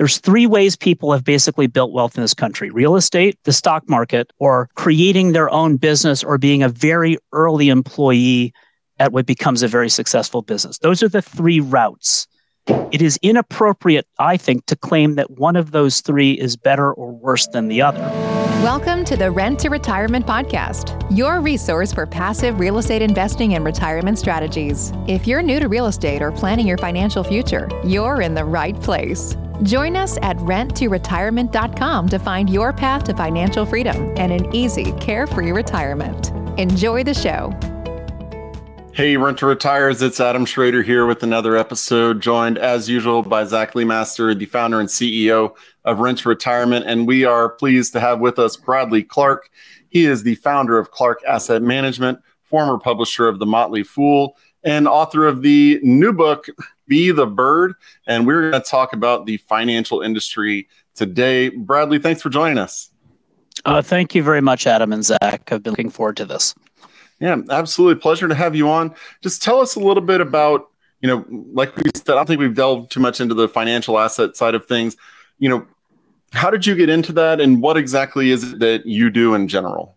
There's three ways people have basically built wealth in this country real estate, the stock market, or creating their own business or being a very early employee at what becomes a very successful business. Those are the three routes. It is inappropriate, I think, to claim that one of those three is better or worse than the other. Welcome to the Rent to Retirement Podcast, your resource for passive real estate investing and retirement strategies. If you're new to real estate or planning your financial future, you're in the right place. Join us at renttoretirement.com to find your path to financial freedom and an easy, carefree retirement. Enjoy the show. Hey, Rent to Retires, it's Adam Schroeder here with another episode, joined as usual by Zach Lemaster, the founder and CEO of Rent Retirement. And we are pleased to have with us Bradley Clark. He is the founder of Clark Asset Management, former publisher of The Motley Fool, and author of the new book, be the Bird. And we're going to talk about the financial industry today. Bradley, thanks for joining us. Uh, thank you very much, Adam and Zach. I've been looking forward to this. Yeah, absolutely. Pleasure to have you on. Just tell us a little bit about, you know, like we said, I don't think we've delved too much into the financial asset side of things. You know, how did you get into that and what exactly is it that you do in general?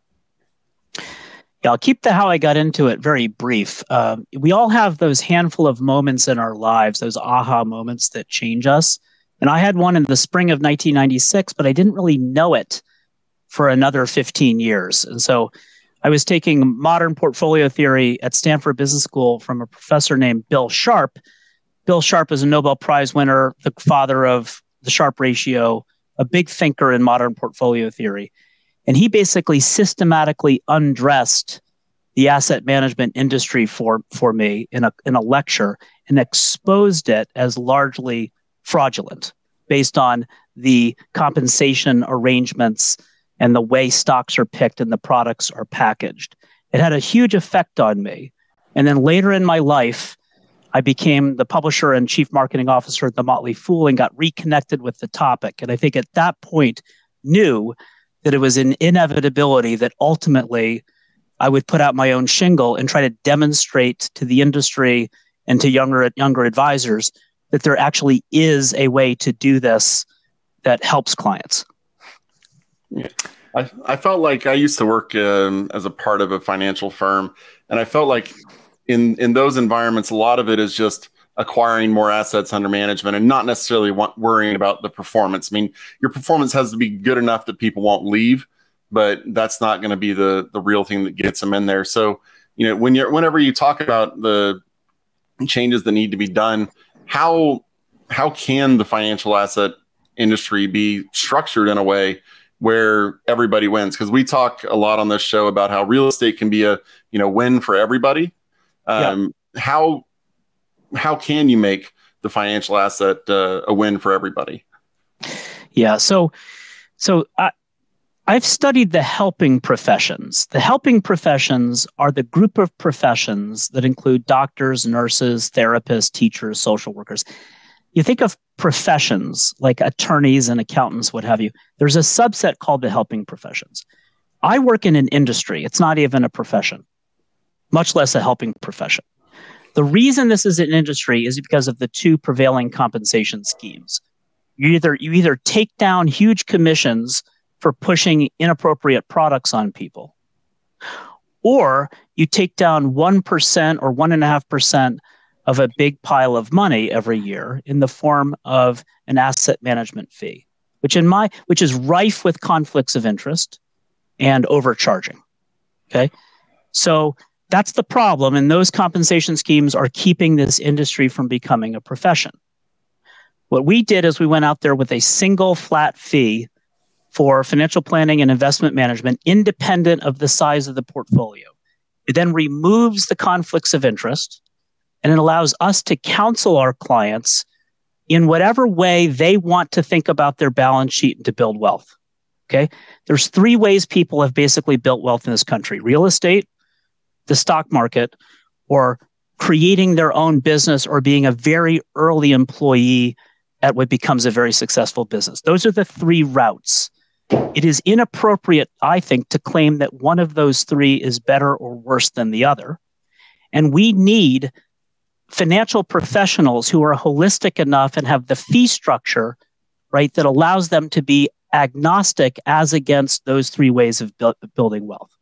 Yeah, I'll keep the how I got into it very brief. Uh, we all have those handful of moments in our lives, those aha moments that change us. And I had one in the spring of 1996, but I didn't really know it for another 15 years. And so I was taking modern portfolio theory at Stanford Business School from a professor named Bill Sharpe. Bill Sharpe is a Nobel Prize winner, the father of the Sharpe ratio, a big thinker in modern portfolio theory. And he basically systematically undressed the asset management industry for, for me in a, in a lecture and exposed it as largely fraudulent based on the compensation arrangements and the way stocks are picked and the products are packaged. It had a huge effect on me. And then later in my life, I became the publisher and chief marketing officer at the Motley Fool and got reconnected with the topic. And I think at that point knew that it was an inevitability that ultimately I would put out my own shingle and try to demonstrate to the industry and to younger younger advisors that there actually is a way to do this that helps clients. I, I felt like I used to work um, as a part of a financial firm, and I felt like in in those environments, a lot of it is just acquiring more assets under management and not necessarily want, worrying about the performance. I mean, your performance has to be good enough that people won't leave, but that's not going to be the the real thing that gets them in there. So, you know, when you're whenever you talk about the changes that need to be done, how how can the financial asset industry be structured in a way where everybody wins? Because we talk a lot on this show about how real estate can be a you know win for everybody. Um, yeah. How how can you make the financial asset uh, a win for everybody? Yeah. So, so I, I've studied the helping professions. The helping professions are the group of professions that include doctors, nurses, therapists, teachers, social workers. You think of professions like attorneys and accountants, what have you. There's a subset called the helping professions. I work in an industry, it's not even a profession, much less a helping profession. The reason this is an industry is because of the two prevailing compensation schemes. You either you either take down huge commissions for pushing inappropriate products on people, or you take down 1% or 1.5% of a big pile of money every year in the form of an asset management fee, which in my which is rife with conflicts of interest and overcharging. Okay. So that's the problem. And those compensation schemes are keeping this industry from becoming a profession. What we did is we went out there with a single flat fee for financial planning and investment management, independent of the size of the portfolio. It then removes the conflicts of interest and it allows us to counsel our clients in whatever way they want to think about their balance sheet and to build wealth. Okay. There's three ways people have basically built wealth in this country real estate, the stock market or creating their own business or being a very early employee at what becomes a very successful business. Those are the three routes. It is inappropriate, I think, to claim that one of those three is better or worse than the other. And we need financial professionals who are holistic enough and have the fee structure right? That allows them to be agnostic as against those three ways of bu- building wealth.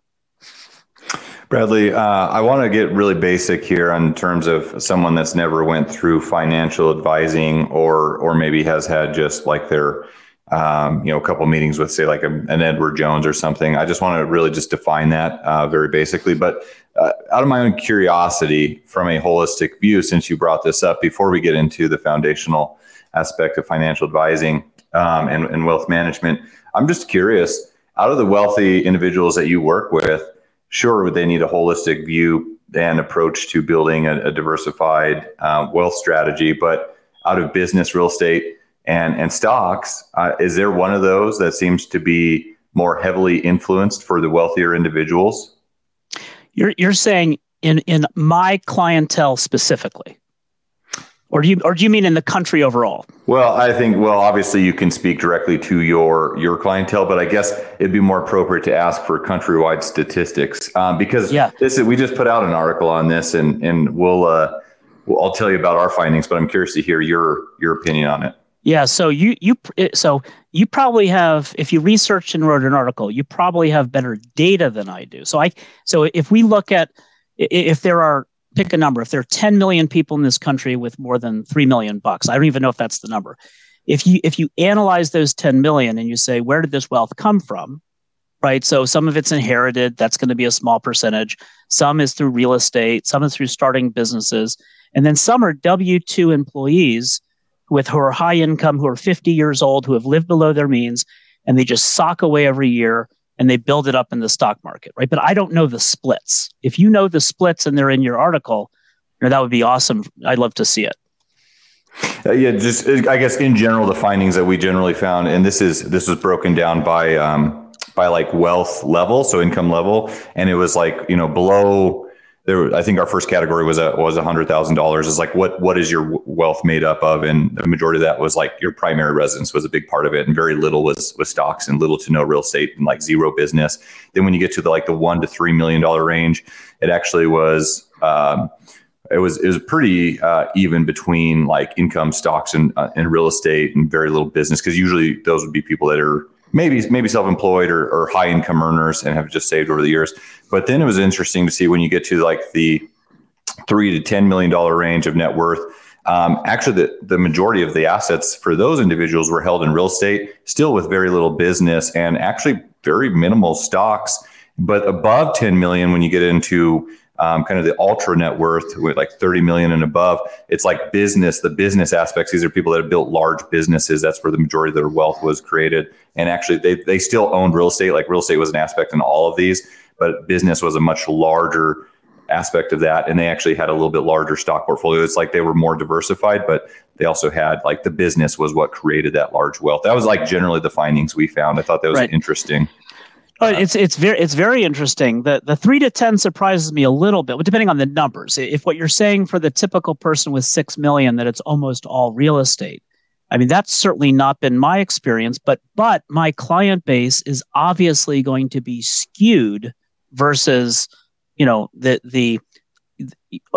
Bradley, uh, I want to get really basic here in terms of someone that's never went through financial advising or or maybe has had just like their um, you know a couple meetings with say like a, an Edward Jones or something. I just want to really just define that uh, very basically. But uh, out of my own curiosity, from a holistic view, since you brought this up, before we get into the foundational aspect of financial advising um, and, and wealth management, I'm just curious. Out of the wealthy individuals that you work with sure they need a holistic view and approach to building a, a diversified uh, wealth strategy but out of business real estate and and stocks uh, is there one of those that seems to be more heavily influenced for the wealthier individuals you're you're saying in in my clientele specifically or do you or do you mean in the country overall? Well, I think well, obviously you can speak directly to your your clientele, but I guess it'd be more appropriate to ask for countrywide statistics um, because yeah. this is, we just put out an article on this, and and we'll, uh, I'll tell you about our findings, but I'm curious to hear your your opinion on it. Yeah, so you you eh, so you probably have if you researched and wrote an article, you probably have better data than I do. So I so if we look at if there are pick a number. If there are 10 million people in this country with more than 3 million bucks, I don't even know if that's the number. If you if you analyze those 10 million and you say where did this wealth come from? Right? So some of it's inherited, that's going to be a small percentage. Some is through real estate, some is through starting businesses, and then some are W2 employees with who are high income, who are 50 years old, who have lived below their means, and they just sock away every year and they build it up in the stock market, right? But I don't know the splits. If you know the splits and they're in your article, you know, that would be awesome. I'd love to see it. Uh, yeah, just I guess in general, the findings that we generally found, and this is this was broken down by um, by like wealth level, so income level, and it was like you know below there i think our first category was a was a hundred thousand dollars. Is like what what is your wealth made up of? And the majority of that was like your primary residence was a big part of it and very little was was stocks and little to no real estate and like zero business. Then when you get to the like the one to three million dollar range it actually was um, it was it was pretty uh, even between like income stocks and uh, and real estate and very little business because usually those would be people that are maybe maybe self-employed or, or high income earners and have just saved over the years. But then it was interesting to see when you get to like the three to ten million dollar range of net worth. Um, actually, the, the majority of the assets for those individuals were held in real estate, still with very little business and actually very minimal stocks. But above 10 million, when you get into um, kind of the ultra net worth with like 30 million and above. It's like business, the business aspects. These are people that have built large businesses. That's where the majority of their wealth was created. And actually, they, they still owned real estate. Like real estate was an aspect in all of these, but business was a much larger aspect of that. And they actually had a little bit larger stock portfolio. It's like they were more diversified, but they also had like the business was what created that large wealth. That was like generally the findings we found. I thought that was right. interesting. It's it's very it's very interesting. The the three to ten surprises me a little bit, depending on the numbers. If what you're saying for the typical person with six million that it's almost all real estate, I mean that's certainly not been my experience. But but my client base is obviously going to be skewed versus you know the the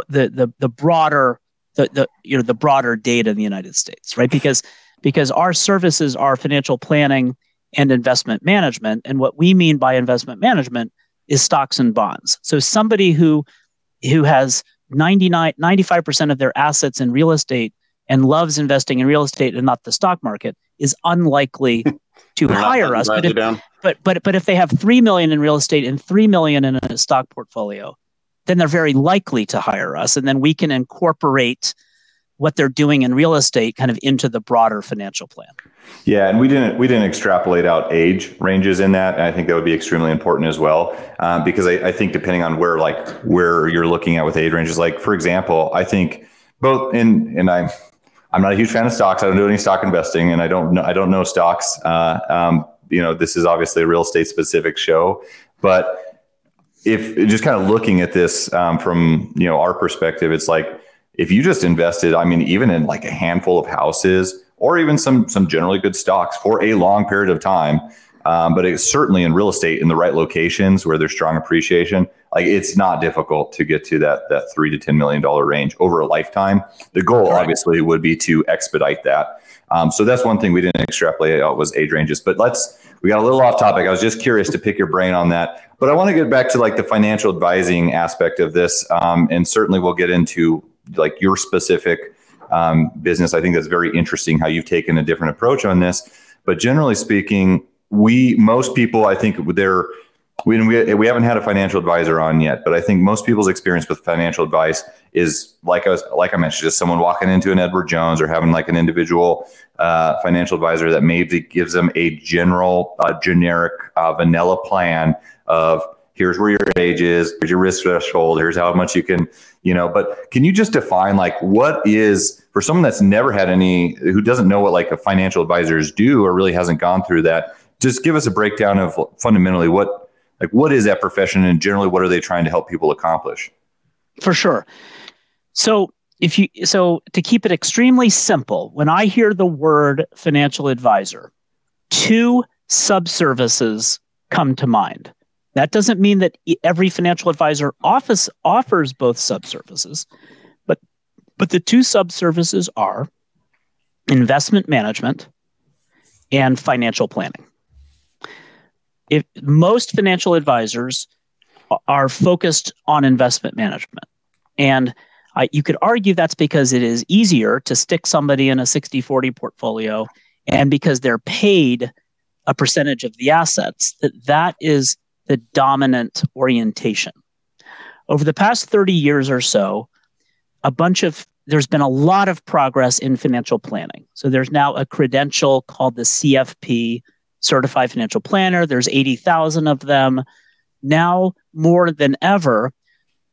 the the, the broader the, the you know the broader data in the United States, right? Because because our services are financial planning and investment management. And what we mean by investment management is stocks and bonds. So somebody who who has 99 95% of their assets in real estate and loves investing in real estate and not the stock market is unlikely to hire us. But if, but but but if they have 3 million in real estate and 3 million in a stock portfolio, then they're very likely to hire us and then we can incorporate what they're doing in real estate kind of into the broader financial plan. Yeah, and we didn't we didn't extrapolate out age ranges in that, and I think that would be extremely important as well, um, because I, I, think depending on where like where you're looking at with age ranges, like for example, I think both in and I'm I'm not a huge fan of stocks. I don't do any stock investing, and I don't know. I don't know stocks. Uh, um, you know, this is obviously a real estate specific show, but if just kind of looking at this um, from you know our perspective, it's like if you just invested, I mean, even in like a handful of houses or even some some generally good stocks for a long period of time, um, but it's certainly in real estate in the right locations where there's strong appreciation. Like it's not difficult to get to that that three to ten million dollar range over a lifetime. The goal, right. obviously, would be to expedite that. Um, so that's one thing we didn't extrapolate out was age ranges. But let's we got a little off topic. I was just curious to pick your brain on that. But I want to get back to like the financial advising aspect of this, um, and certainly we'll get into like your specific um, business. I think that's very interesting how you've taken a different approach on this. But generally speaking, we most people I think they're we, we, we haven't had a financial advisor on yet, but I think most people's experience with financial advice is like I was, like I mentioned, just someone walking into an Edward Jones or having like an individual uh, financial advisor that maybe gives them a general, uh, generic, uh, vanilla plan of here's where your age is, here's your risk threshold, here's how much you can, you know. But can you just define like what is for someone that's never had any, who doesn't know what like a financial advisors do or really hasn't gone through that? Just give us a breakdown of fundamentally what like what is that profession and generally what are they trying to help people accomplish for sure so if you so to keep it extremely simple when i hear the word financial advisor two subservices come to mind that doesn't mean that every financial advisor office offers both subservices but but the two subservices are investment management and financial planning. If most financial advisors are focused on investment management. And you could argue that's because it is easier to stick somebody in a 60 40 portfolio and because they're paid a percentage of the assets that that is the dominant orientation over the past 30 years or so a bunch of there's been a lot of progress in financial planning so there's now a credential called the cfp certified financial planner. There's 80,000 of them. Now, more than ever,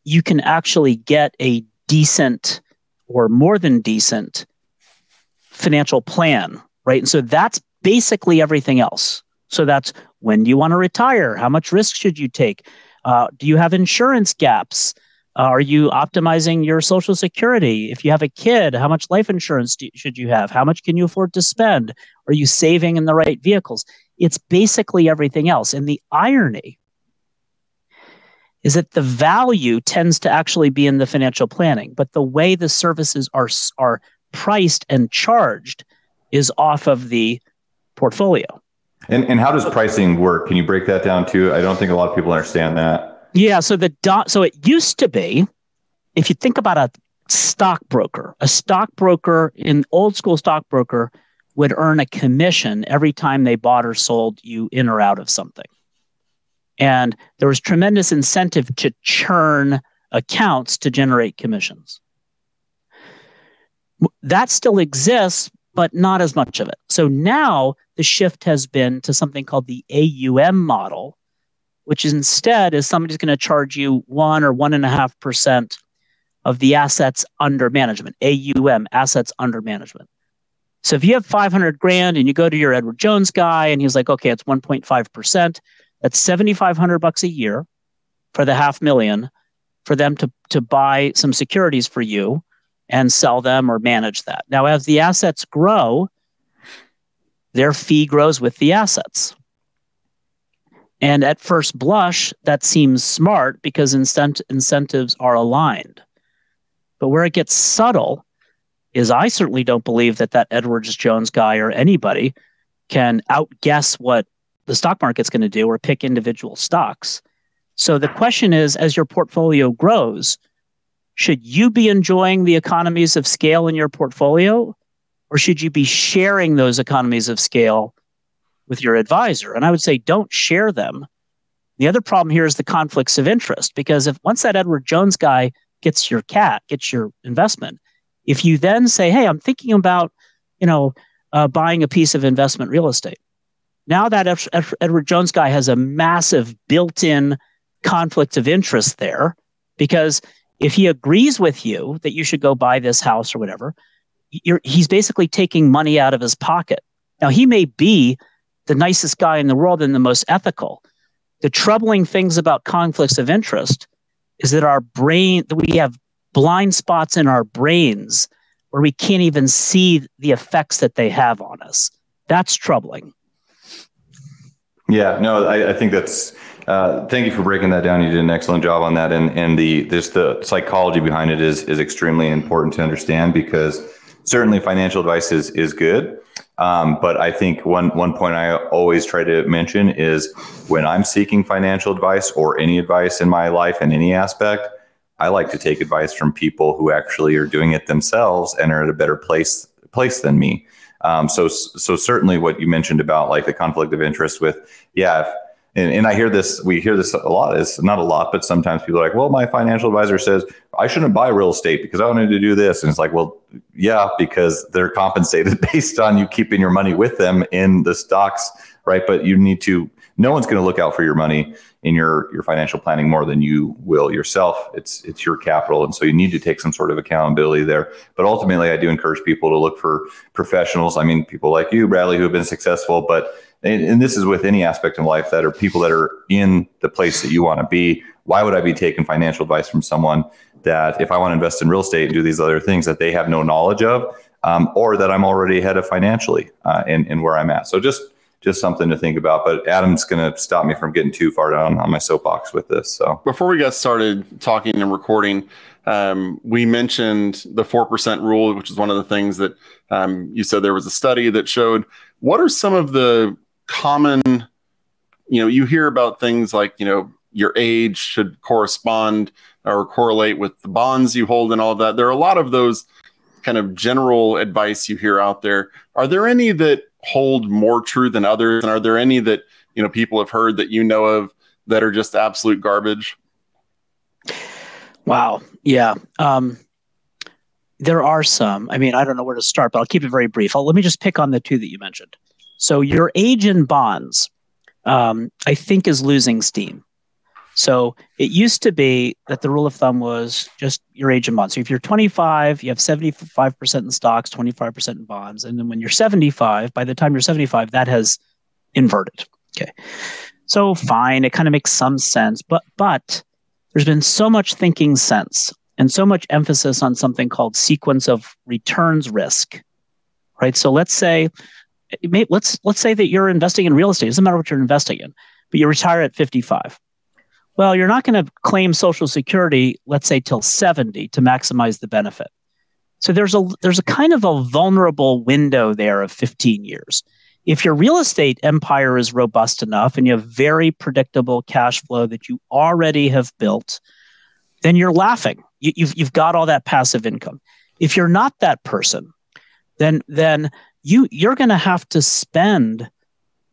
you can actually get a decent or more than decent financial plan, right? And so that's basically everything else. So that's when do you want to retire? How much risk should you take? Uh, do you have insurance gaps? Uh, are you optimizing your social security? If you have a kid, how much life insurance do, should you have? How much can you afford to spend? Are you saving in the right vehicles? It's basically everything else. And the irony is that the value tends to actually be in the financial planning, but the way the services are, are priced and charged is off of the portfolio. And, and how does pricing work? Can you break that down too? I don't think a lot of people understand that. Yeah. So the dot. So it used to be, if you think about a stockbroker, a stockbroker in old school stockbroker would earn a commission every time they bought or sold you in or out of something. And there was tremendous incentive to churn accounts to generate commissions. That still exists, but not as much of it. So now the shift has been to something called the AUM model, which is instead is somebody's going to charge you one or one and a half percent of the assets under management, AUM, assets under management. So if you have 500 grand and you go to your Edward Jones guy and he's like, okay, it's 1.5%, that's 7,500 bucks a year for the half million for them to, to buy some securities for you and sell them or manage that. Now, as the assets grow, their fee grows with the assets. And at first blush, that seems smart because incent- incentives are aligned. But where it gets subtle is I certainly don't believe that that Edwards Jones guy or anybody can outguess what the stock market's going to do or pick individual stocks. So the question is as your portfolio grows, should you be enjoying the economies of scale in your portfolio or should you be sharing those economies of scale with your advisor. And I would say don't share them. The other problem here is the conflicts of interest because if once that Edward Jones guy gets your cat, gets your investment, if you then say, "Hey, I'm thinking about, you know, uh, buying a piece of investment real estate," now that Edward Jones guy has a massive built-in conflict of interest there because if he agrees with you that you should go buy this house or whatever, he's basically taking money out of his pocket. Now he may be the nicest guy in the world and the most ethical. The troubling things about conflicts of interest is that our brain, that we have blind spots in our brains where we can't even see the effects that they have on us. That's troubling. Yeah, no, I, I think that's. Uh, thank you for breaking that down. You did an excellent job on that, and and the this the psychology behind it is is extremely important to understand because certainly financial advice is is good, Um, but I think one one point I always try to mention is when I'm seeking financial advice or any advice in my life in any aspect, I like to take advice from people who actually are doing it themselves and are at a better place place than me. Um, so so certainly what you mentioned about like the conflict of interest with yeah. If, and, and I hear this, we hear this a lot. It's not a lot, but sometimes people are like, well, my financial advisor says I shouldn't buy real estate because I wanted to do this. And it's like, well, yeah, because they're compensated based on you keeping your money with them in the stocks, right? But you need to, no one's going to look out for your money in your, your financial planning more than you will yourself. It's, it's your capital. And so you need to take some sort of accountability there. But ultimately, I do encourage people to look for professionals. I mean, people like you, Bradley, who have been successful, but and, and this is with any aspect of life that are people that are in the place that you want to be. Why would I be taking financial advice from someone that if I want to invest in real estate and do these other things that they have no knowledge of, um, or that I'm already ahead of financially uh, in, in where I'm at? So just just something to think about. But Adam's going to stop me from getting too far down on my soapbox with this. So before we got started talking and recording, um, we mentioned the four percent rule, which is one of the things that um, you said there was a study that showed. What are some of the common you know you hear about things like you know your age should correspond or correlate with the bonds you hold and all that. There are a lot of those kind of general advice you hear out there. Are there any that hold more true than others? And are there any that you know people have heard that you know of that are just absolute garbage? Wow. Yeah. Um, there are some. I mean i don't know where to start but i'll keep it very brief. I'll, let me just pick on the two that you mentioned so your age in bonds, um, I think, is losing steam. So it used to be that the rule of thumb was just your age in bonds. So if you're 25, you have 75% in stocks, 25% in bonds. And then when you're 75, by the time you're 75, that has inverted. Okay. So fine, it kind of makes some sense, but but there's been so much thinking sense and so much emphasis on something called sequence of returns risk. Right? So let's say may, let's let's say that you're investing in real estate. It doesn't matter what you're investing in, but you retire at 55. Well, you're not going to claim Social Security, let's say, till 70 to maximize the benefit. So there's a there's a kind of a vulnerable window there of 15 years. If your real estate empire is robust enough and you have very predictable cash flow that you already have built, then you're laughing. You, you've you've got all that passive income. If you're not that person, then then you you're going to have to spend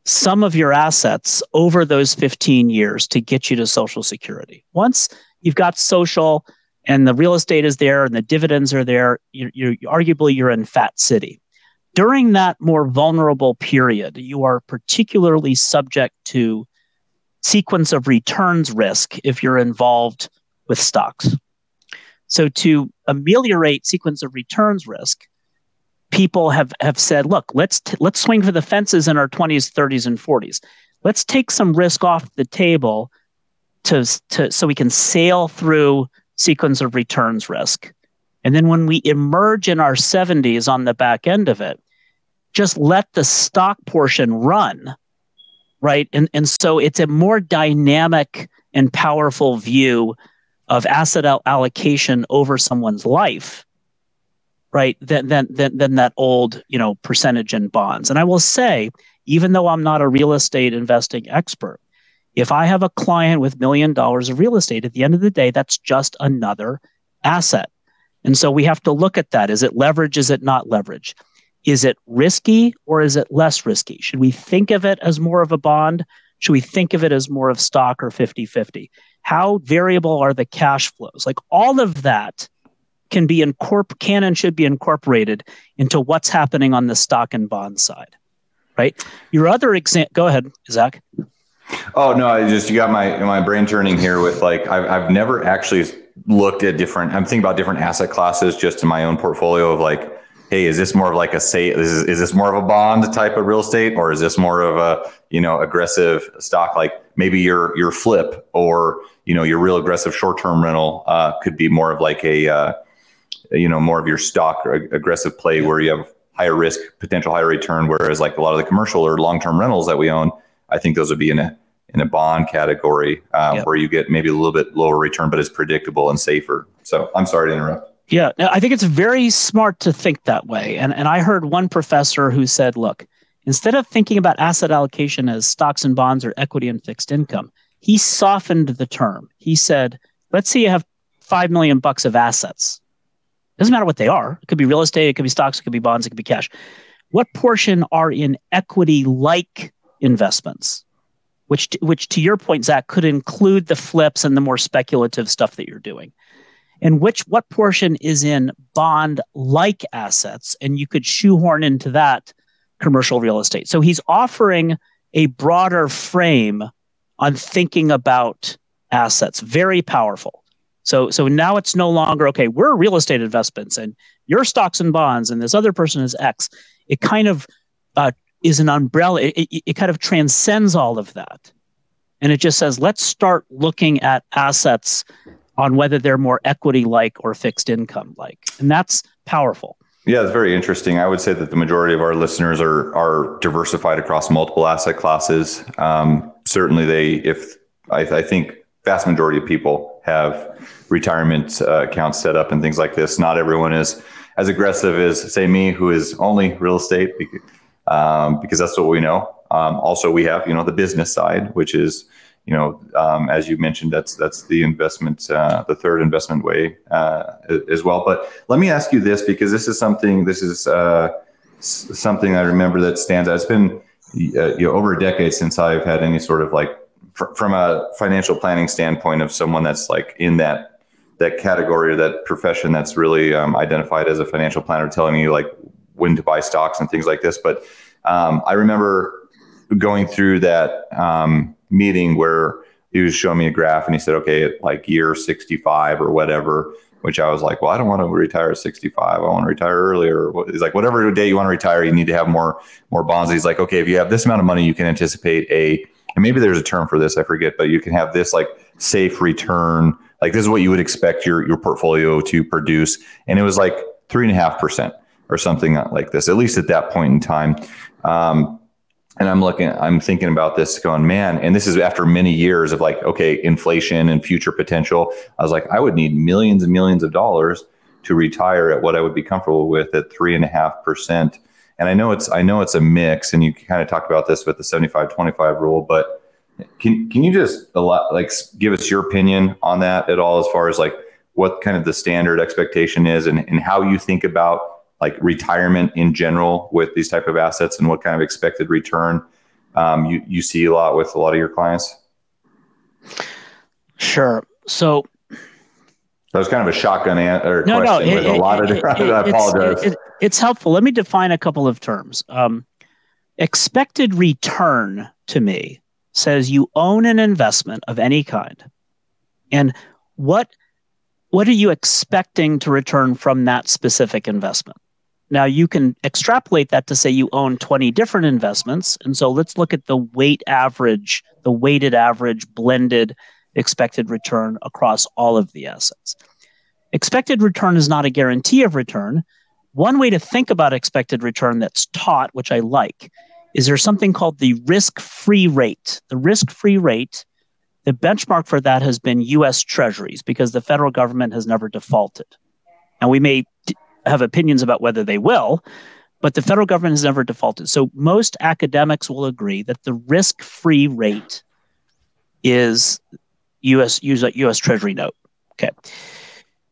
some of your assets over those 15 years to get you to social security. Once you've got social and the real estate is there and the dividends are there you're, you're arguably you're in fat city. During that more vulnerable period you are particularly subject to sequence of returns risk if you're involved with stocks. So to ameliorate sequence of returns risk people have have said, look, let's t- let's swing for the fences in our 20s, 30s, and 40s. Let's take some risk off the table to, to so we can sail through sequence of returns risk. And then when we emerge in our 70s on the back end of it, just let the stock portion run. Right. And, and so it's a more dynamic and powerful view of asset allocation over someone's life right than than than, than that old you know percentage in bonds. And i will say even though i'm not a real estate investing expert if i have a client with million dollars of real estate at the end of the day that's just another asset. And so we have to look at that. Is it leverage? Is it not leverage? Is it risky or is it less risky? Should we think of it as more of a bond? Should we think of it as more of stock or 50-50 how variable are the cash flows? Like all of that can be incorp can and should be incorporated into what's happening on the stock and bond side right? Your other example go ahead zach. Oh no i just you got my my brain turning here with like I've, I've never actually looked at different i'm thinking about different asset classes just in my own portfolio of like hey is this more of like a say is, is this more of a bond type of real estate or is this more of a you know aggressive stock? Like maybe your your flip or you know your real aggressive short-term rental uh, could be more of like a uh, you know more of your stock aggressive play where you have higher risk, potential higher return. Whereas like a lot of the commercial or long term rentals that we own, I think those would be in a in a bond category um, where you get maybe a little bit lower return, but it's predictable and safer. So I'm sorry to interrupt. Yeah, I think it's very smart to think that way. And, and I heard one professor who said, look, instead of thinking about asset allocation as stocks and bonds or equity and fixed income, he softened the term. He said, let's say you have 5 million bucks of assets. Doesn't matter what they are. It could be real estate, it could be stocks, it could be bonds, it could be cash. What portion are in equity like investments? Which, which to your point, Zach, could include the flips and the more speculative stuff that you're doing and which what portion is in bond like assets and you could shoehorn into that commercial real estate so he's offering a broader frame on thinking about assets very powerful so so now it's no longer okay we're real estate investments and your stocks and bonds and this other person is x it kind of uh, is an umbrella it, it, it kind of transcends all of that and it just says let's start looking at assets on whether they're more equity like or fixed income like. And that's powerful. Yeah, it's very interesting. I would say that the majority of our listeners are are diversified across multiple asset classes. Um, certainly, they if I, I, think vast majority of people have retirement uh, accounts set up and things like this. Not everyone is as aggressive as say me, who is only real estate because, um, because that's what we know. Um, also, we have you know the business side, which is you know, um, as you mentioned, that's that's the investment, uh, the third investment way uh, as well. But let me ask you this because this is something. This is uh, something I remember that stands out. It's been uh, you know, over a decade since I've had any sort of like fr- from a financial planning standpoint of someone that's like in that that category or that profession that's really um, identified as a financial planner, telling you like when to buy stocks and things like this. But um, I remember going through that. Um, meeting where he was showing me a graph and he said, okay, like year 65 or whatever, which I was like, well, I don't want to retire at 65. I want to retire earlier. He's like, whatever day you want to retire, you need to have more, more bonds. He's like, okay, if you have this amount of money, you can anticipate a, and maybe there's a term for this, I forget, but you can have this like safe return. Like this is what you would expect your, your portfolio to produce. And it was like three and a half percent or something like this, at least at that point in time. Um, and I'm looking, I'm thinking about this going, man, and this is after many years of like, okay, inflation and future potential. I was like, I would need millions and millions of dollars to retire at what I would be comfortable with at three and a half percent. And I know it's, I know it's a mix and you kind of talked about this with the 75, 25 rule, but can, can you just a lot, like give us your opinion on that at all, as far as like what kind of the standard expectation is and, and how you think about like retirement in general with these type of assets and what kind of expected return um, you, you see a lot with a lot of your clients? Sure. So that was kind of a shotgun answer no, question no, it, with a lot of different. It, I apologize. It, it's helpful. Let me define a couple of terms. Um, expected return to me says you own an investment of any kind, and what what are you expecting to return from that specific investment? Now you can extrapolate that to say you own 20 different investments. And so let's look at the weight average, the weighted average blended expected return across all of the assets. Expected return is not a guarantee of return. One way to think about expected return that's taught, which I like, is there's something called the risk free rate. The risk free rate, the benchmark for that has been US treasuries because the federal government has never defaulted. Now, we may have opinions about whether they will, but the federal government has never defaulted. So most academics will agree that the risk-free rate is US US, US Treasury note. Okay.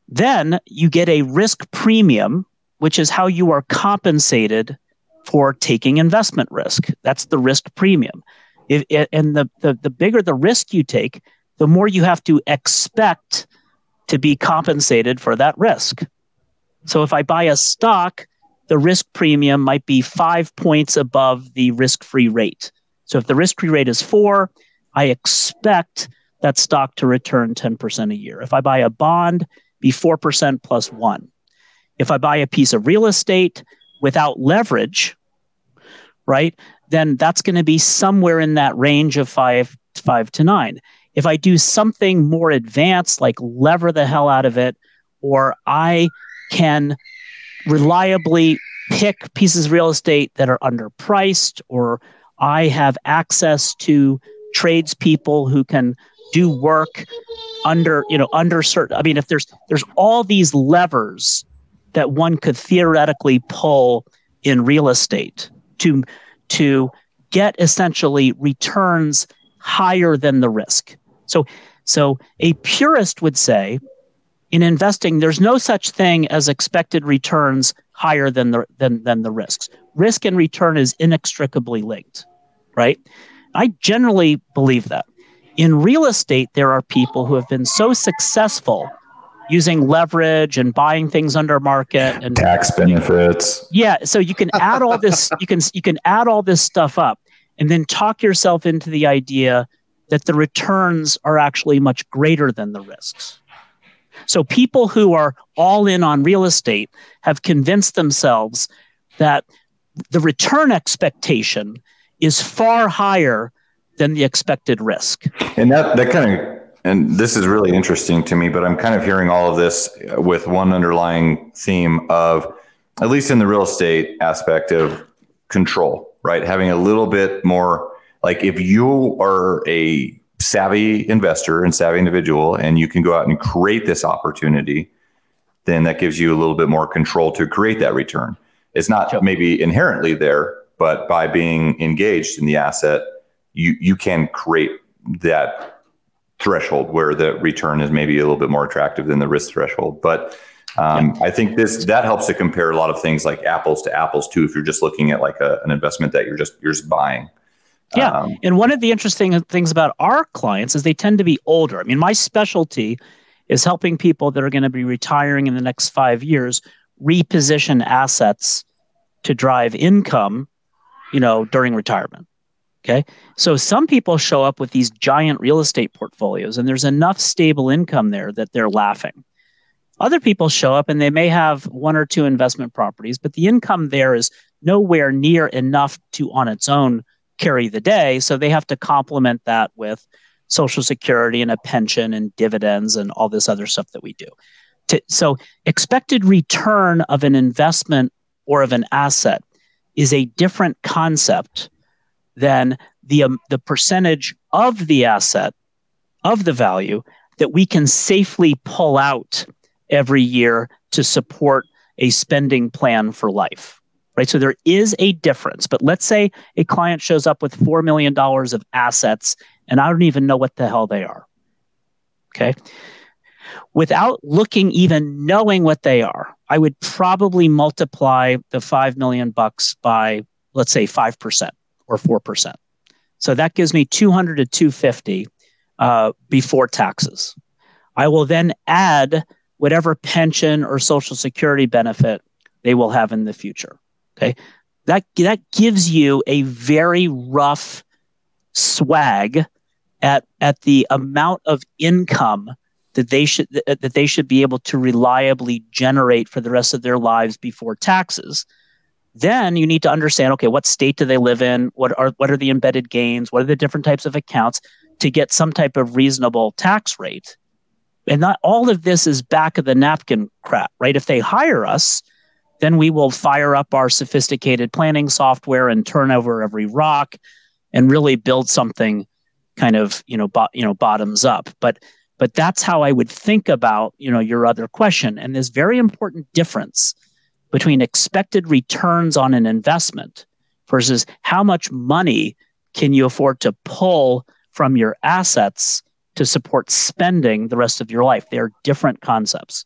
Then you get a risk premium, which is how you are compensated for taking investment risk. That's the risk premium. If, and the, the, the bigger the risk you take, the more you have to expect to be compensated for that risk. So if I buy a stock, the risk premium might be five points above the risk free rate. So if the risk free rate is four, I expect that stock to return 10% a year. If I buy a bond, be 4% plus one. If I buy a piece of real estate without leverage, right, then that's going to be somewhere in that range of five, five to nine. If I do something more advanced, like lever the hell out of it, or I can reliably pick pieces of real estate that are underpriced, or I have access to tradespeople who can do work under you know under certain i mean if there's there's all these levers that one could theoretically pull in real estate to to get essentially returns higher than the risk. So so a purist would say in investing there's no such thing as expected returns higher than the than, than the risks. Risk and return is inextricably linked right? I generally believe that. In real estate, there are people who have been so successful using leverage and buying things under market and tax uh, benefits. Yeah, so you can add all this you can you can add all this stuff up and then talk yourself into the idea that the returns are actually much greater than the risks. So people who are all in on real estate have convinced themselves that the return expectation is far higher than the expected risk. And that that kind of and this is really interesting to me, but I'm kind of hearing all of this with one underlying theme of at least in the real estate aspect of control, right? Having a little bit more like if you are a savvy investor and savvy individual and you can go out and create this opportunity, then that gives you a little bit more control to create that return. It's not maybe inherently there, but by being engaged in the asset, you you can create that threshold where the return is maybe a little bit more attractive than the risk threshold. But um, yeah. I think this that helps to compare a lot of things like apples to apples too. If you're just looking at like a, an investment that you're just you're just buying. Yeah, um, and one of the interesting things about our clients is they tend to be older. I mean, my specialty is helping people that are going to be retiring in the next five years reposition assets to drive income, you know, during retirement. Okay. So some people show up with these giant real estate portfolios and there's enough stable income there that they're laughing. Other people show up and they may have one or two investment properties, but the income there is nowhere near enough to on its own carry the day. So they have to complement that with Social Security and a pension and dividends and all this other stuff that we do. To, so expected return of an investment or of an asset is a different concept than the um, the percentage of the asset of the value that we can safely pull out every year to support a spending plan for life right? So there is a difference but let's say a client shows up with 4 million dollars of assets and i don't even know what the hell they are okay? Without looking even knowing what they are i would probably multiply the 5 million bucks by let's say 5% or 4%. So that gives me 200 to 250 uh, before taxes. I will then add whatever pension or social security benefit they will have in the future. Okay. That, that gives you a very rough swag at, at the amount of income that they should that they should be able to reliably generate for the rest of their lives before taxes then you need to understand okay what state do they live in? What are what are the embedded gains? What are the different types of accounts to get some type of reasonable tax rate? And not all of this is back of the napkin crap right? If they hire us then we will fire up our sophisticated planning software and turn over every rock and really build something kind of you know bo- you know bottoms up. But but that's how i would think about you know your other question. And this very important difference between expected returns on an investment versus how much money can you afford to pull from your assets to support spending the rest of your life. They are different concepts.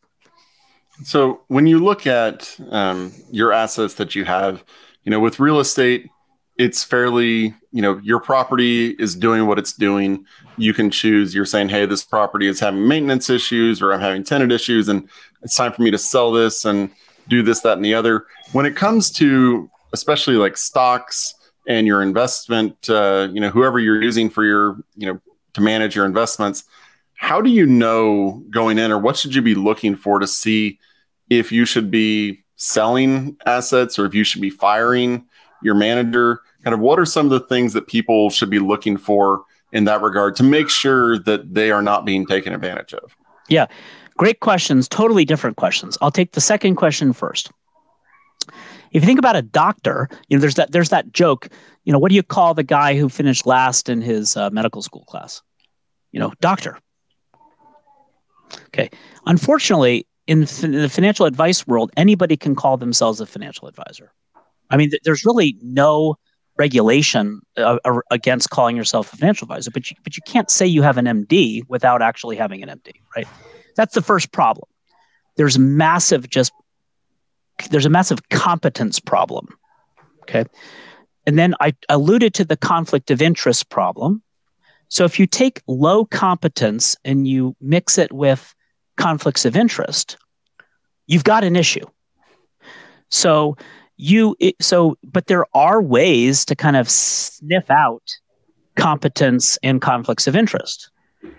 So when you look at um, your assets that you have, you know, with real estate, it's fairly, you know, your property is doing what it's doing. You can choose, you're saying, hey, this property is having maintenance issues or I'm having tenant issues and it's time for me to sell this. And do this, that, and the other. When it comes to especially like stocks and your investment, uh, you know, whoever you're using for your, you know, to manage your investments, how do you know going in or what should you be looking for to see if you should be selling assets or if you should be firing your manager? Kind of what are some of the things that people should be looking for in that regard to make sure that they are not being taken advantage of? Yeah. Great questions, totally different questions. I'll take the second question first. If you think about a doctor, you know, there's that there's that joke. You know, what do you call the guy who finished last in his uh, medical school class? You know, doctor. Okay. Unfortunately, in, in the financial advice world, anybody can call themselves a financial advisor. I mean, th- there's really no regulation uh, against calling yourself a financial advisor, but you, but you can't say you have an MD without actually having an MD, right? That's the first problem. There's massive just there's a massive competence problem. Okay. And then I alluded to the conflict of interest problem. So if you take low competence and you mix it with conflicts of interest, you've got an issue. So you so but there are ways to kind of sniff out competence and conflicts of interest.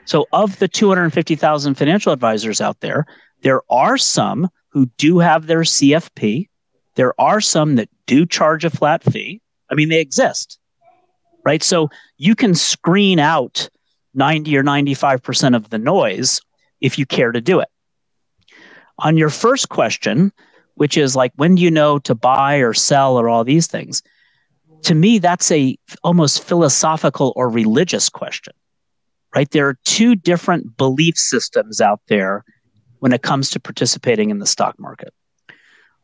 So of the 250,000 financial advisors out there, there are some who do have their CFP. There are some that do charge a flat fee. I mean, they exist, right? So you can screen out 90 or 95% of the noise if you care to do it. On your first question, which is like, when do you know to buy or sell or all these things? To me, that's a almost philosophical or religious question, right? There are two different belief systems out there when it comes to participating in the stock market.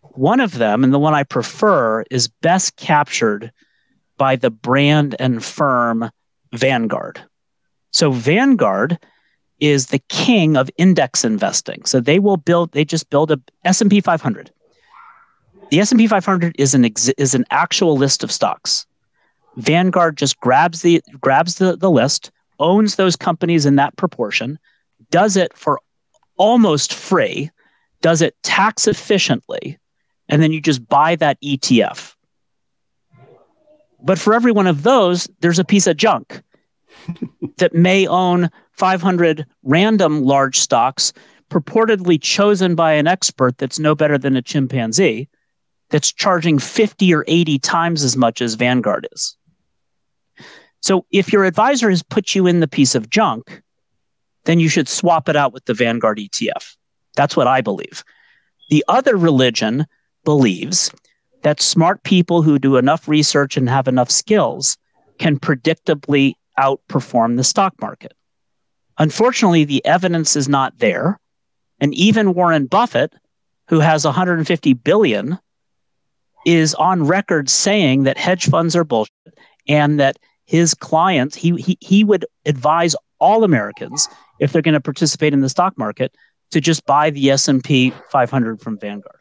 One of them, and the one I prefer, is best captured by the brand and firm Vanguard. So, Vanguard is the king of index investing. So they will build they just build a S&P 500. The S&P 500 is an ex, is an actual list of stocks. Vanguard just grabs the grabs the, the list, owns those companies in that proportion, does it for almost free, does it tax efficiently, and then you just buy that ETF. But for every one of those, there's a piece of junk that may own 500 random large stocks purportedly chosen by an expert that's no better than a chimpanzee that's charging 50 or 80 times as much as Vanguard is. So if your advisor has put you in the piece of junk, then you should swap it out with the Vanguard ETF. That's what I believe. The other religion believes that smart people who do enough research and have enough skills can predictably outperform the stock market. Unfortunately, the evidence is not there. And even Warren Buffett, who has 150 billion, is on record saying that hedge funds are bullshit and that his clients, he, he, he would advise all Americans if they're going to participate in the stock market to just buy the S&P 500 from Vanguard.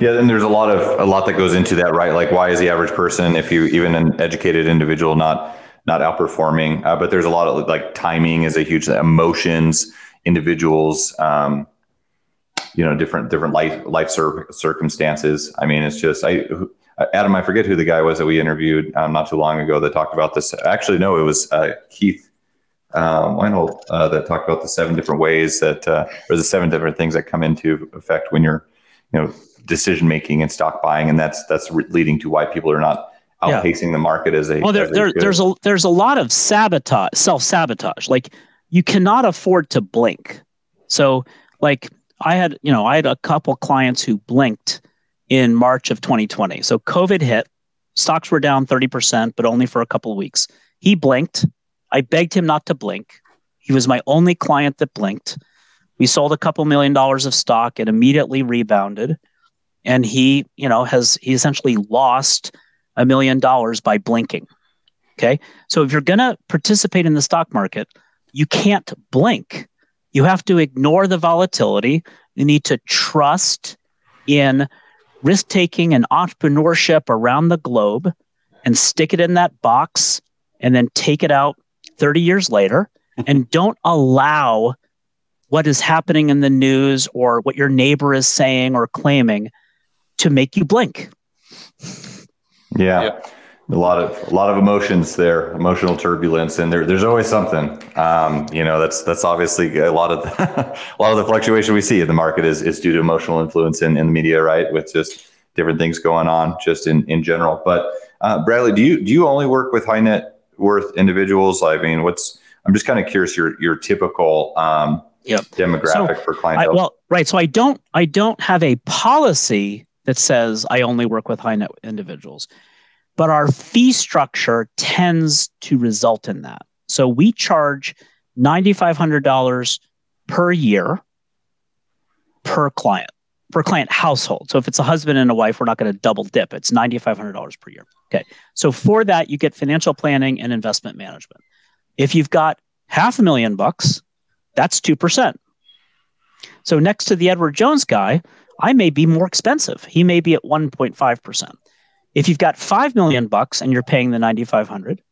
Yeah, and there's a lot of a lot that goes into that, right? Like, why is the average person, if you even an educated individual, not not outperforming? Uh, but there's a lot of like timing is a huge emotions, individuals, um, you know, different different life life cir- circumstances. I mean, it's just I. Adam, I forget who the guy was that we interviewed um, not too long ago that talked about this. Actually, no, it was uh, Keith um, Weinhold uh, that talked about the seven different ways that, uh, or the seven different things that come into effect when you're, you know, decision making and stock buying, and that's that's re- leading to why people are not outpacing yeah. the market as they. Well, there, there there's a there's a lot of sabotage, self sabotage. Like you cannot afford to blink. So, like I had, you know, I had a couple clients who blinked in March of 2020. So COVID hit, stocks were down 30%, but only for a couple of weeks. He blinked I begged him not to blink. He was my only client that blinked. We sold a couple million dollars of stock and immediately rebounded. And he, you know, has he essentially lost a million dollars by blinking. Okay. So if you're going to participate in the stock market, you can't blink. You have to ignore the volatility. You need to trust in risk taking and entrepreneurship around the globe and stick it in that box and then take it out 30 years later and don't allow what is happening in the news or what your neighbor is saying or claiming to make you blink. Yeah. yeah. A lot of a lot of emotions there, emotional turbulence, and there, there's always something. Um, you know, that's that's obviously a lot of the, a lot of the fluctuation we see in the market is is due to emotional influence in, in the media, right? With just different things going on, just in in general. But uh, Bradley, do you do you only work with high net worth individuals? I mean, what's I'm just kind of curious your your typical um, yep. demographic so for clientele. I, well, right. So I don't I don't have a policy that says I only work with high net individuals, but our fee structure tends to result in that. So we charge ninety five hundred dollars per year per client, per client household. So if it's a husband and a wife, we're not going to double dip. It's $9,500 per year. Okay. So for that, you get financial planning and investment management. If you've got half a million bucks, that's 2%. So next to the Edward Jones guy, I may be more expensive. He may be at 1.5%. If you've got 5 million bucks and you're paying the 9500,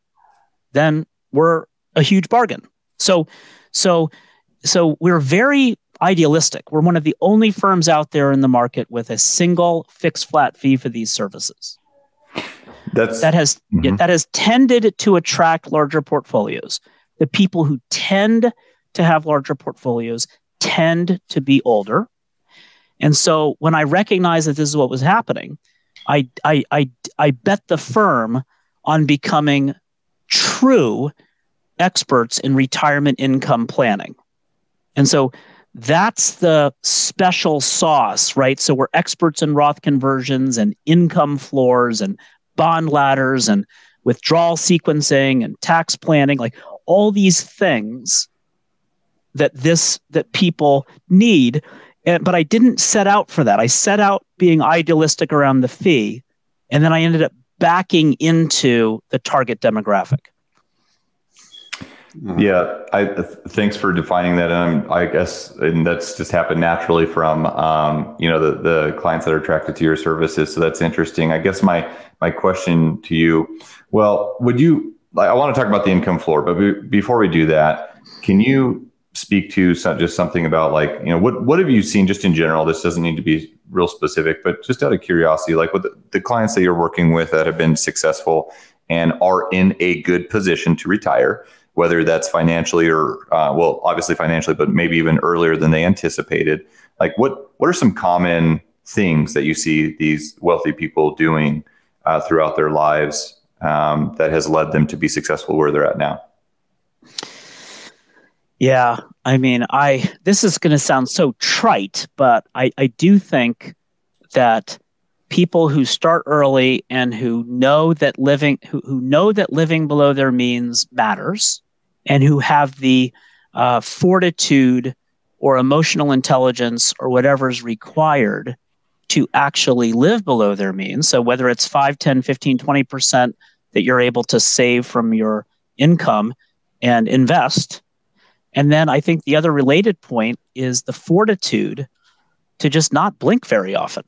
then we're a huge bargain. So so so we're very idealistic. We're one of the only firms out there in the market with a single fixed flat fee for these services. That's that has mm-hmm. that has tended to attract larger portfolios. The people who tend to have larger portfolios tend to be older. And so when I recognized that this is what was happening, I I I, I bet the firm on becoming true experts in retirement income planning. And so that's the special sauce, right? So we're experts in Roth conversions and income floors and bond ladders and withdrawal sequencing and tax planning, like all these things that this that people need. And, but I didn't set out for that. I set out being idealistic around the fee, and then I ended up backing into the target demographic. Mm-hmm. Yeah, I thanks for defining that. And I guess and that's just happened naturally from um, you know the the clients that are attracted to your services. So that's interesting. I guess my my question to you, well, would you? I want to talk about the income floor, but be, before we do that, can you speak to some, just something about like you know what what have you seen just in general? This doesn't need to be real specific, but just out of curiosity, like with the, clients that you're working with that have been successful and are in a good position to retire whether that's financially or uh, well obviously financially but maybe even earlier than they anticipated like what what are some common things that you see these wealthy people doing uh, throughout their lives um, that has led them to be successful where they're at now yeah i mean i this is going to sound so trite but i i do think that people who start early and who know that living who, who know that living below their means matters and who have the uh, fortitude or emotional intelligence or whatever is required to actually live below their means. So whether it's 5, 10, 15, 20% that you're able to save from your income and invest. And then I think the other related point is the fortitude to just not blink very often,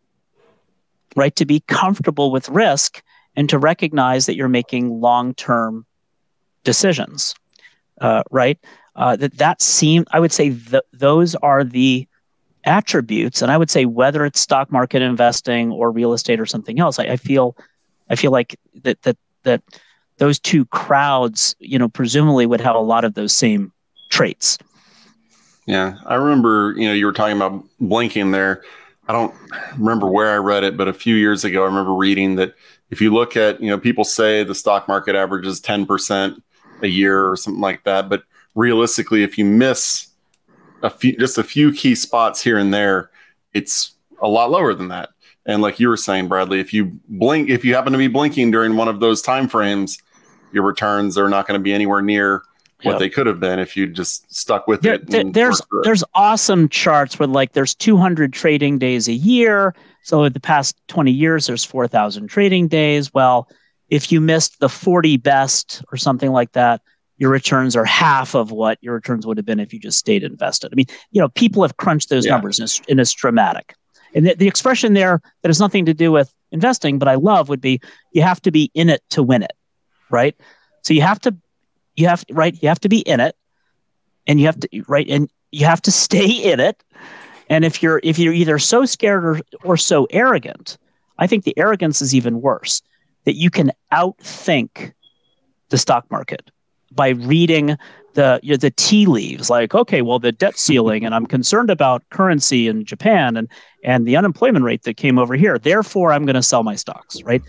right? To be comfortable with risk and to recognize that you're making long term decisions uh, right? Uh, that that seem I would say th- those are the attributes, and I would say whether it's stock market investing or real estate or something else, I, I feel I feel like that that that those two crowds, you know, presumably would have a lot of those same traits. Yeah, I remember, you know, you were talking about blinking there. I don't remember where I read it, but a few years ago, I remember reading that if you look at, you know, people say the stock market averages 10% a year or something like that. But realistically, if you miss a few, just a few key spots here and there, it's a lot lower than that. And like you were saying, Bradley, if you blink, if you happen to be blinking during one of those time frames, your returns are not going to be anywhere near what they could have been if you just stuck with there, it. there's there's awesome charts where like there's 200 trading days a year. So in the past 20 years, there's 4,000 trading days. Well, if you missed the 40 best or something like that, your returns are half of what your returns would have been if you just stayed invested. I mean, you know, people have crunched those yeah. numbers and it's, and it's dramatic. And the, the expression there that has nothing to do with investing, but I love would be you have to be in it to win it, right? So you have to, you have right, you have to be in it, and you have to right, and you have to stay in it. And if you're if you're either so scared or or so arrogant, I think the arrogance is even worse that you can outthink the stock market by reading the you know, the tea leaves like okay well the debt ceiling and i'm concerned about currency in japan and and the unemployment rate that came over here therefore i'm going to sell my stocks right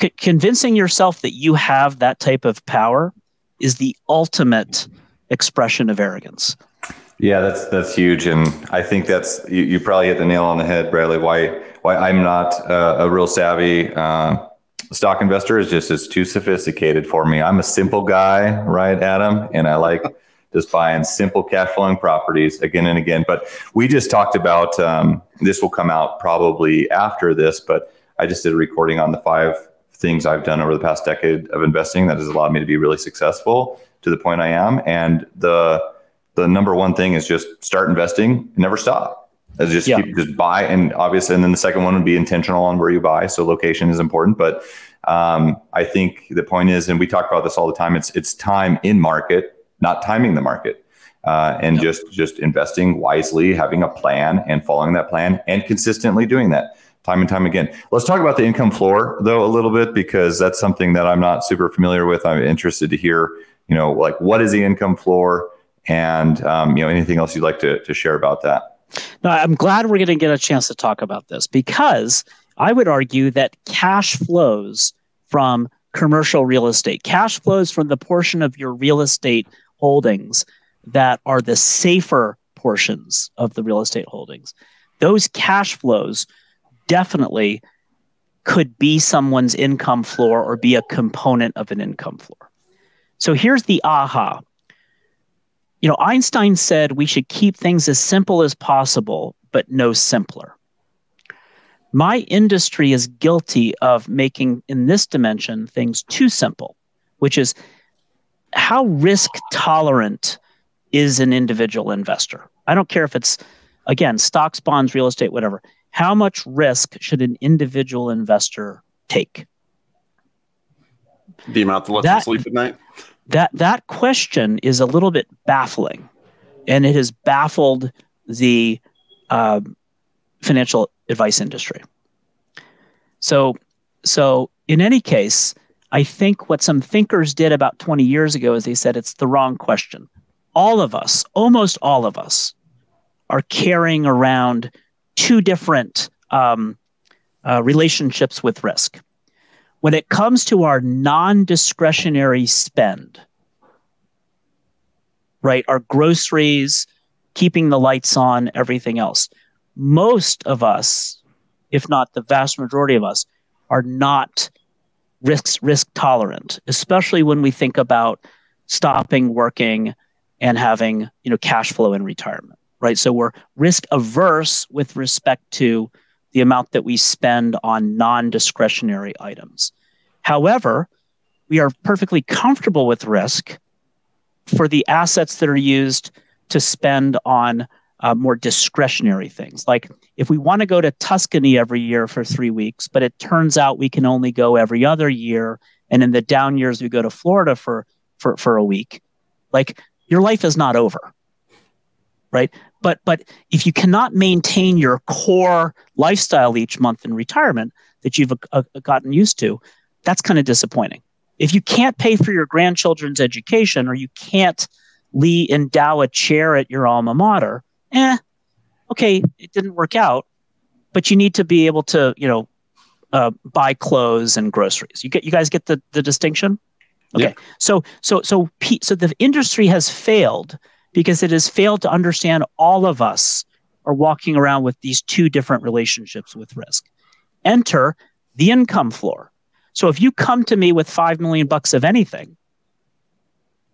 C- convincing yourself that you have that type of power is the ultimate expression of arrogance yeah that's that's huge and i think that's you, you probably hit the nail on the head bradley why why i'm not uh, a real savvy uh, stock investor is just it's too sophisticated for me. I'm a simple guy, right, Adam? And I like just buying simple cash flowing properties again and again. But we just talked about um, this will come out probably after this, but I just did a recording on the five things I've done over the past decade of investing that has allowed me to be really successful to the point I am. And the the number one thing is just start investing, and never stop. As just yeah. keep, just buy, and obviously, and then the second one would be intentional on where you buy. So location is important, but um, I think the point is, and we talk about this all the time. It's it's time in market, not timing the market, uh, and yep. just just investing wisely, having a plan, and following that plan, and consistently doing that time and time again. Let's talk about the income floor though a little bit because that's something that I'm not super familiar with. I'm interested to hear, you know, like what is the income floor, and um, you know anything else you'd like to to share about that. No, I'm glad we're going to get a chance to talk about this because I would argue that cash flows from commercial real estate, cash flows from the portion of your real estate holdings that are the safer portions of the real estate holdings. Those cash flows definitely could be someone's income floor or be a component of an income floor. So here's the aha. You know, Einstein said we should keep things as simple as possible, but no simpler. My industry is guilty of making, in this dimension, things too simple, which is how risk tolerant is an individual investor? I don't care if it's, again, stocks, bonds, real estate, whatever how much risk should an individual investor take? The amount that lets that, them sleep at night? That that question is a little bit baffling, and it has baffled the uh, financial advice industry. So, so in any case, I think what some thinkers did about 20 years ago is they said it's the wrong question. All of us, almost all of us, are carrying around two different um, uh, relationships with risk. When it comes to our non discretionary spend, right, our groceries, keeping the lights on, everything else, most of us, if not the vast majority of us, are not risk risk tolerant, especially when we think about stopping working and having you know cash flow in retirement right? So we're risk averse with respect to the amount that we spend on non discretionary items. However, we are perfectly comfortable with risk for the assets that are used to spend on uh, more discretionary things. Like if we want to go to Tuscany every year for three weeks, but it turns out we can only go every other year, and in the down years we go to Florida for for for a week, like your life is not over right? But but if you cannot maintain your core lifestyle each month in retirement that you've uh, uh gotten used to, that's kind of disappointing. If you can't pay for your grandchildren's education or you can't Lee endow a chair at your alma mater, eh, okay, it didn't work out, but you need to be able to, you know, uh, buy clothes and groceries. You get, you guys get the the distinction. Okay, yeah. so so so so the industry has failed because it has failed to understand all of us are walking around with these two different relationships with risk. Enter the income floor. So if you come to me with 5 million bucks of anything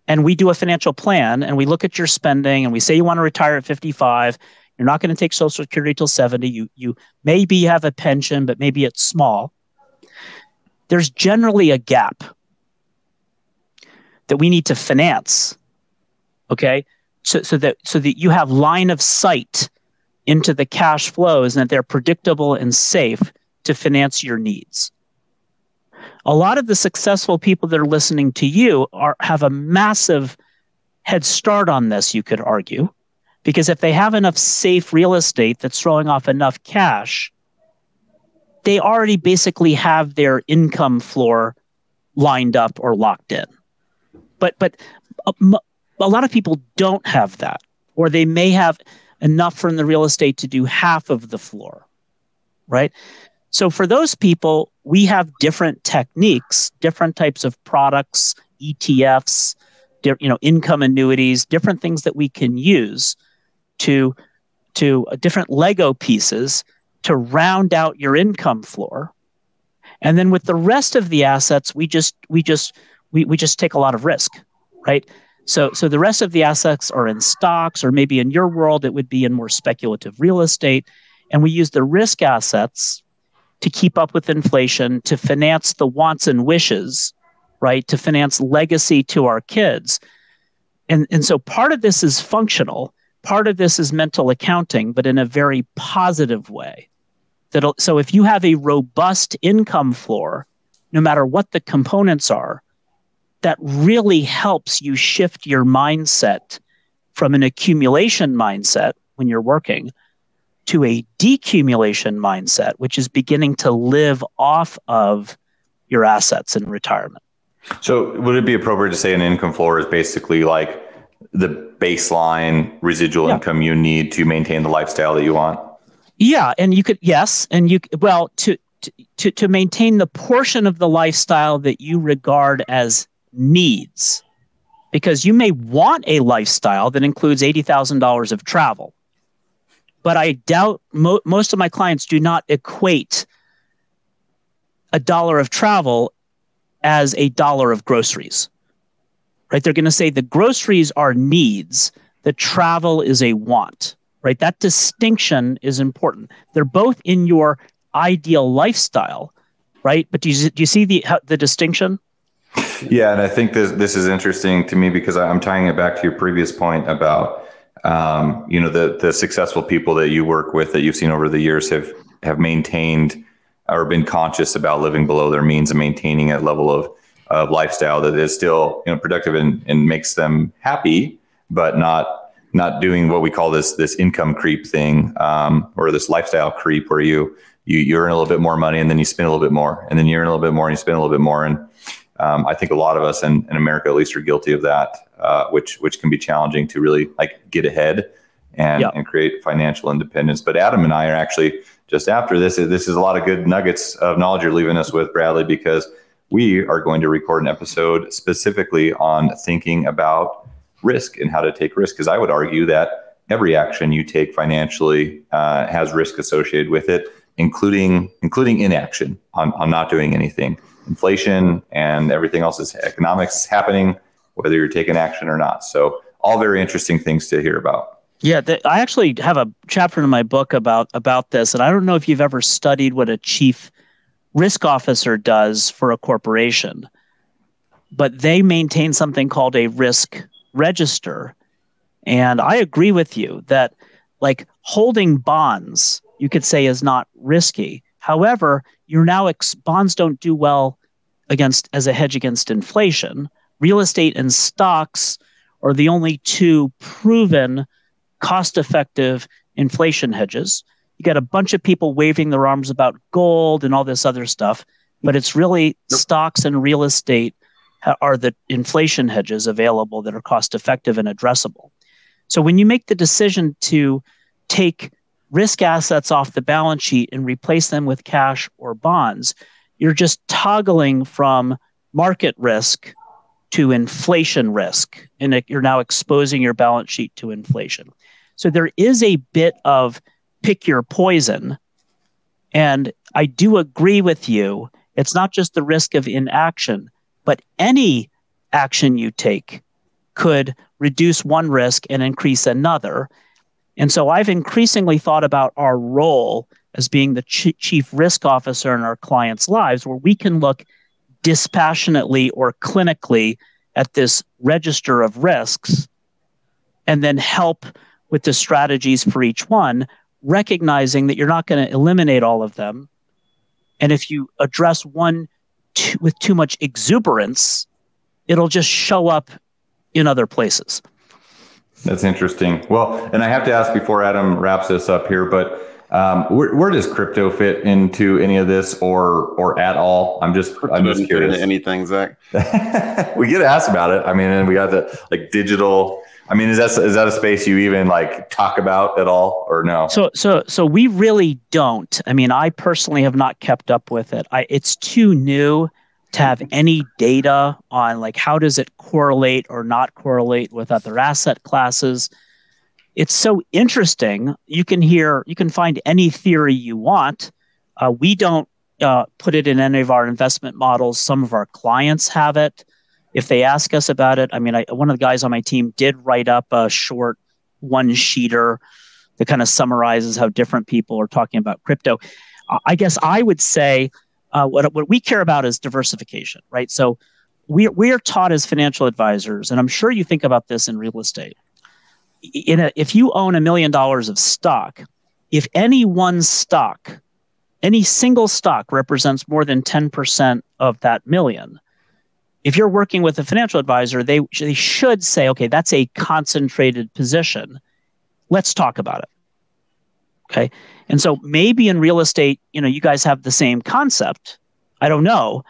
and we do a financial plan and we look at your spending and we say you want to retire at 55, you're not going to take social security till 70, you you maybe have a pension but maybe it's small. There's generally a gap that we need to finance. Okay? So, so that so that you have line of sight into the cash flows and that they're predictable and safe to finance your needs. A lot of the successful people that are listening to you are have a massive head start on this, you could argue, because if they have enough safe real estate that's throwing off enough cash, they already basically have their income floor lined up or locked in. But but uh, a lot of people don't have that, or they may have enough from the real estate to do half of the floor, right? So for those people, we have different techniques, different types of products, ETFs, you know, income annuities, different things that we can use to to uh, different Lego pieces to round out your income floor. And then with the rest of the assets, we just we just we, we just take a lot of risk, right? So, so the rest of the assets are in stocks, or maybe in your world, it would be in more speculative real estate. And we use the risk assets to keep up with inflation, to finance the wants and wishes, right? To finance legacy to our kids. And, and so part of this is functional, part of this is mental accounting, but in a very positive way. That'll, so if you have a robust income floor, no matter what the components are, that really helps you shift your mindset from an accumulation mindset when you're working to a decumulation mindset, which is beginning to live off of your assets in retirement. So, would it be appropriate to say an income floor is basically like the baseline residual yeah. income you need to maintain the lifestyle that you want? Yeah, and you could yes, and you well to to to maintain the portion of the lifestyle that you regard as needs because you may want a lifestyle that includes $80,000 of travel. But I doubt mo- most of my clients do not equate a dollar of travel as a dollar of groceries. Right? They're going to say the groceries are needs, the travel is a want. Right? That distinction is important. They're both in your ideal lifestyle, right? But do you, do you see the the distinction? Yeah, and I think this this is interesting to me because I'm tying it back to your previous point about um, you know the the successful people that you work with that you've seen over the years have have maintained or been conscious about living below their means and maintaining a level of of lifestyle that is still you know productive and, and makes them happy, but not not doing what we call this this income creep thing um, or this lifestyle creep where you you you earn a little bit more money and then you spend a little bit more and then you earn a little bit more and you spend a little bit more. And um, I think a lot of us in, in America, at least, are guilty of that, uh, which which can be challenging to really like get ahead and yep. and create financial independence. But Adam and I are actually just after this. This is a lot of good nuggets of knowledge you're leaving us with, Bradley, because we are going to record an episode specifically on thinking about risk and how to take risk. Because I would argue that every action you take financially uh, has risk associated with it, including including inaction on, on not doing anything inflation and everything else is economics is happening, whether you're taking action or not. So, all very interesting things to hear about. Yeah, the, I actually have a chapter in my book about about this, and I don't know if you've ever studied what a chief risk officer does for a corporation, but they maintain something called a risk register. And I agree with you that, like holding bonds, you could say is not risky. However, you're now ex- bonds don't do well against as a hedge against inflation. Real estate and stocks are the only two proven cost-effective inflation hedges. You got a bunch of people waving their arms about gold and all this other stuff, but it's really stocks and real estate are the inflation hedges available that are cost effective and addressable. So when you make the decision to take risk assets off the balance sheet and replace them with cash or bonds, you're just toggling from market risk to inflation risk. And you're now exposing your balance sheet to inflation. So there is a bit of pick your poison. And I do agree with you. It's not just the risk of inaction, but any action you take could reduce one risk and increase another. And so I've increasingly thought about our role as being the ch- chief risk officer in our clients' lives, where we can look dispassionately or clinically at this register of risks and then help with the strategies for each one, recognizing that you're not going to eliminate all of them. And if you address one t- with too much exuberance, it'll just show up in other places. That's interesting. Well, and I have to ask before Adam wraps this up here, but um, where, where, does crypto fit into any of this, or or at all? I'm just crypto I'm just curious. anything, Zach? we get asked about it. I mean, and we got the like digital. I mean, is that is that a space you even like talk about at all, or no? So so so we really don't. I mean, I personally have not kept up with it. I it's too new to have any data on like how does it correlate or not correlate with other asset classes. It's so interesting. You can hear you can find any theory you want. Uh, we don't uh, put it in any of our investment models. Some of our clients have it. If they ask us about it, I mean, I, one of the guys on my team did write up a short one sheeter that kind of summarizes how different people are talking about crypto. I guess I would say uh, what, what we care about is diversification, right? So we, we are taught as financial advisors, and I'm sure you think about this in real estate. In a, if you own a million dollars of stock, if any one stock, any single stock represents more than 10% of that million, if you're working with a financial advisor, they, they should say, okay, that's a concentrated position. Let's talk about it. Okay. And so maybe in real estate, you know, you guys have the same concept. I don't know,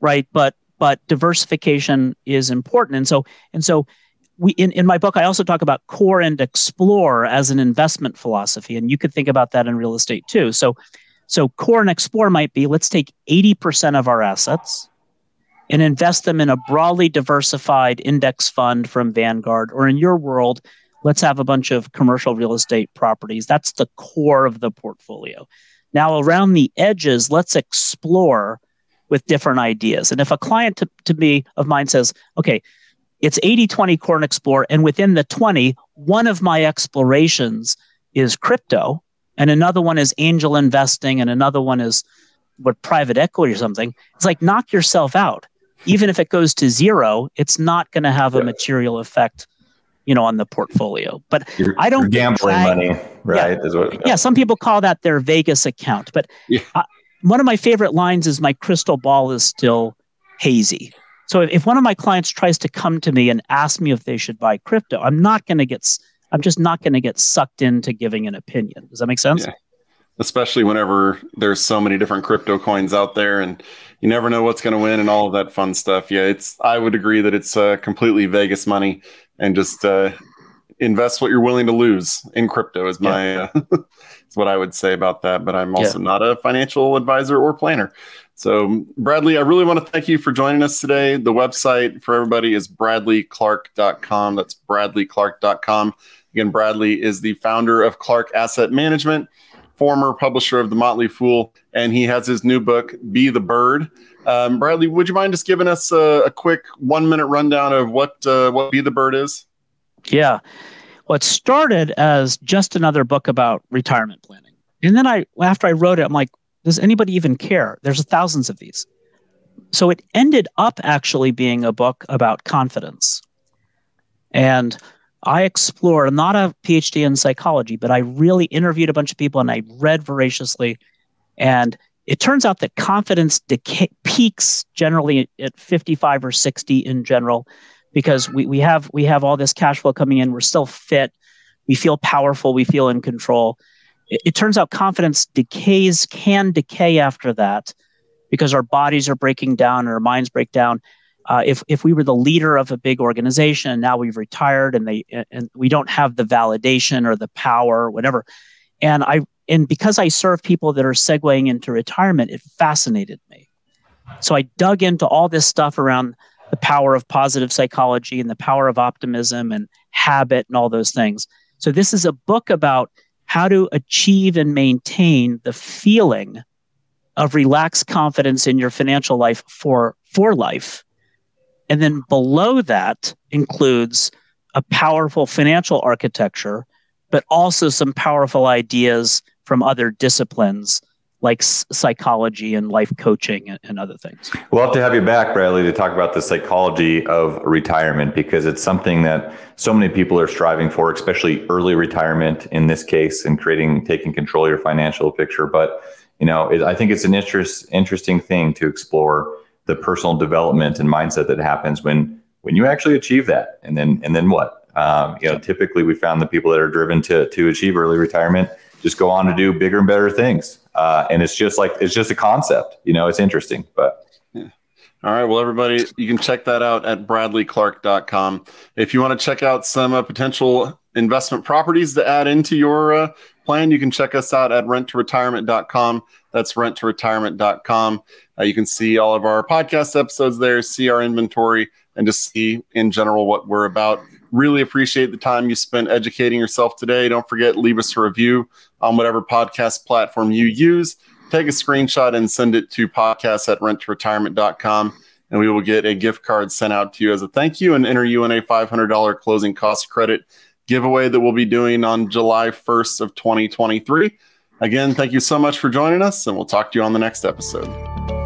right? But but diversification is important. And so and so we in, in my book, I also talk about core and explore as an investment philosophy. And you could think about that in real estate too. So so core and explore might be let's take 80% of our assets and invest them in a broadly diversified index fund from Vanguard, or in your world, let's have a bunch of commercial real estate properties. That's the core of the portfolio. Now, around the edges, let's explore with different ideas. And if a client to, to me of mine says, okay, it's 80 20 core and explore, and within the 20, one of my explorations is crypto, and another one is angel investing, and another one is what private equity or something. It's like knock yourself out. Even if it goes to zero, it's not going to have a material effect you know, on the portfolio. But you're, I don't gambling money, right? Yeah, what, yeah. yeah, some people call that their Vegas account. But yeah. uh, one of my favorite lines is my crystal ball is still hazy. So if, if one of my clients tries to come to me and ask me if they should buy crypto, I'm not going to get. I'm just not going to get sucked into giving an opinion. Does that make sense? Yeah. Especially whenever there's so many different crypto coins out there and you never know what's going to win and all of that fun stuff. Yeah, it's I would agree that it's uh, completely Vegas money and just uh, invest what you're willing to lose in crypto is my yeah. uh, is what I would say about that. But I'm also yeah. not a financial advisor or planner. So Bradley, I really want to thank you for joining us today. The website for everybody is bradleyclark.com. That's bradleyclark.com. Again, Bradley is the founder of Clark Asset Management, former publisher of The Motley Fool, and he has his new book, Be the Bird. Um, Bradley, would you mind just giving us a, a quick one minute rundown of what uh, what Be the Bird is? Yeah, well, it started as just another book about retirement planning, and then I after I wrote it, I'm like, does anybody even care? There's thousands of these. So it ended up actually being a book about confidence, and I explored. I'm not a PhD in psychology, but I really interviewed a bunch of people and I read voraciously, and it turns out that confidence decay, peaks generally at 55 or 60 in general because we, we have we have all this cash flow coming in. We're still fit. We feel powerful. We feel in control. It, it turns out confidence decays can decay after that because our bodies are breaking down and our minds break down. Uh, if if we were the leader of a big organization and now we've retired and they and we don't have the validation or the power or whatever and i and because I serve people that are segueing into retirement, it fascinated me. So I dug into all this stuff around the power of positive psychology and the power of optimism and habit and all those things. So this is a book about how to achieve and maintain the feeling of relaxed confidence in your financial life for for life. And then below that includes a powerful financial architecture, but also some powerful ideas from other disciplines like psychology and life coaching and, other things. We'll have to have you back, Bradley, to talk about the psychology of retirement because it's something that so many people are striving for, especially early retirement in this case, and creating, taking control of your financial picture. But you know, it, I think it's an interest, interesting thing to explore the personal development and mindset that happens when when you actually achieve that, and then and then what? Um, you know, typically we found the people that are driven to to achieve early retirement just go on to do bigger and better things. Uh, and it's just like it's just a concept, you know. It's interesting, but. Yeah. All right. Well, everybody, you can check that out at bradleyclark.com. If you want to check out some uh, potential investment properties to add into your uh, plan, you can check us out at renttoretirement.com. That's renttoretirement.com. Uh, you can see all of our podcast episodes there, see our inventory, and just see in general what we're about. Really appreciate the time you spent educating yourself today. Don't forget, leave us a review on whatever podcast platform you use. Take a screenshot and send it to podcast at renttoretirement.com. and we will get a gift card sent out to you as a thank you and enter you in a $500 closing cost credit giveaway that we'll be doing on July 1st of 2023. Again, thank you so much for joining us, and we'll talk to you on the next episode.